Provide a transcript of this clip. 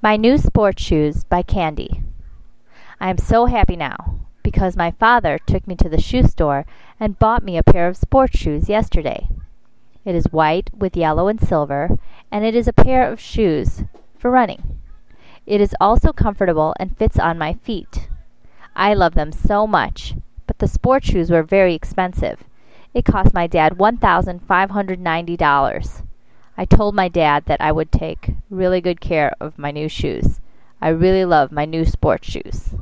My New Sport Shoes by Candy I am so happy now, because my father took me to the shoe store and bought me a pair of sport shoes yesterday. It is white with yellow and silver, and it is a pair of shoes for running. It is also comfortable and fits on my feet. I love them so much, but the sport shoes were very expensive. It cost my dad $1,590. I told my dad that I would take really good care of my new shoes. I really love my new sport shoes.